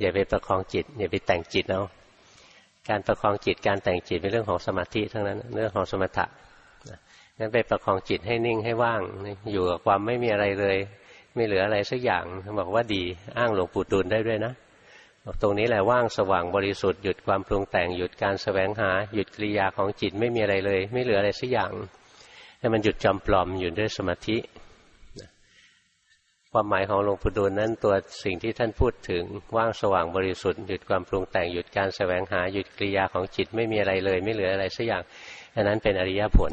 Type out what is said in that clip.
อย่าไปประคองจิต อย่าไปแต่งจิตเอาการประคองจิตการแต่งจิตเป็นเรื่องของสมาธิทั้งนั้นเรื่องของสมถะงั้นไปประคองจิตให้นิ่งให้ว่าง อยู่กับความไม่มีอะไรเลย ไม่เหลืออะไรสักอย่างบอกว่าดีอ้างหลวงปู่ดูลได้ด้วยนะบอกตรงนี้แหละว่างสว่างบริสุทธิ์หยุดความปรุงแต่งหยุดการสแสวงหาหยุดกิริยาของจิตไม่มีอะไรเลย ไม่เหลืออะไรสักอย่างให้มันหยุดจำปลอมอยู่ด้วยสมาธิ ความหมายของหลวงปู่ดูลนั้นตัวสิ่งที่ท่านพูดถึงว่างสว่างบริสุทธิ์หยุดความปรุงแต่งหยุดการแสวงหาหยุดกิริยาของจิตไม่มีอะไรเลย ไม่เหลืออะไรสักอย่างอันนั้นเป็นอริยผล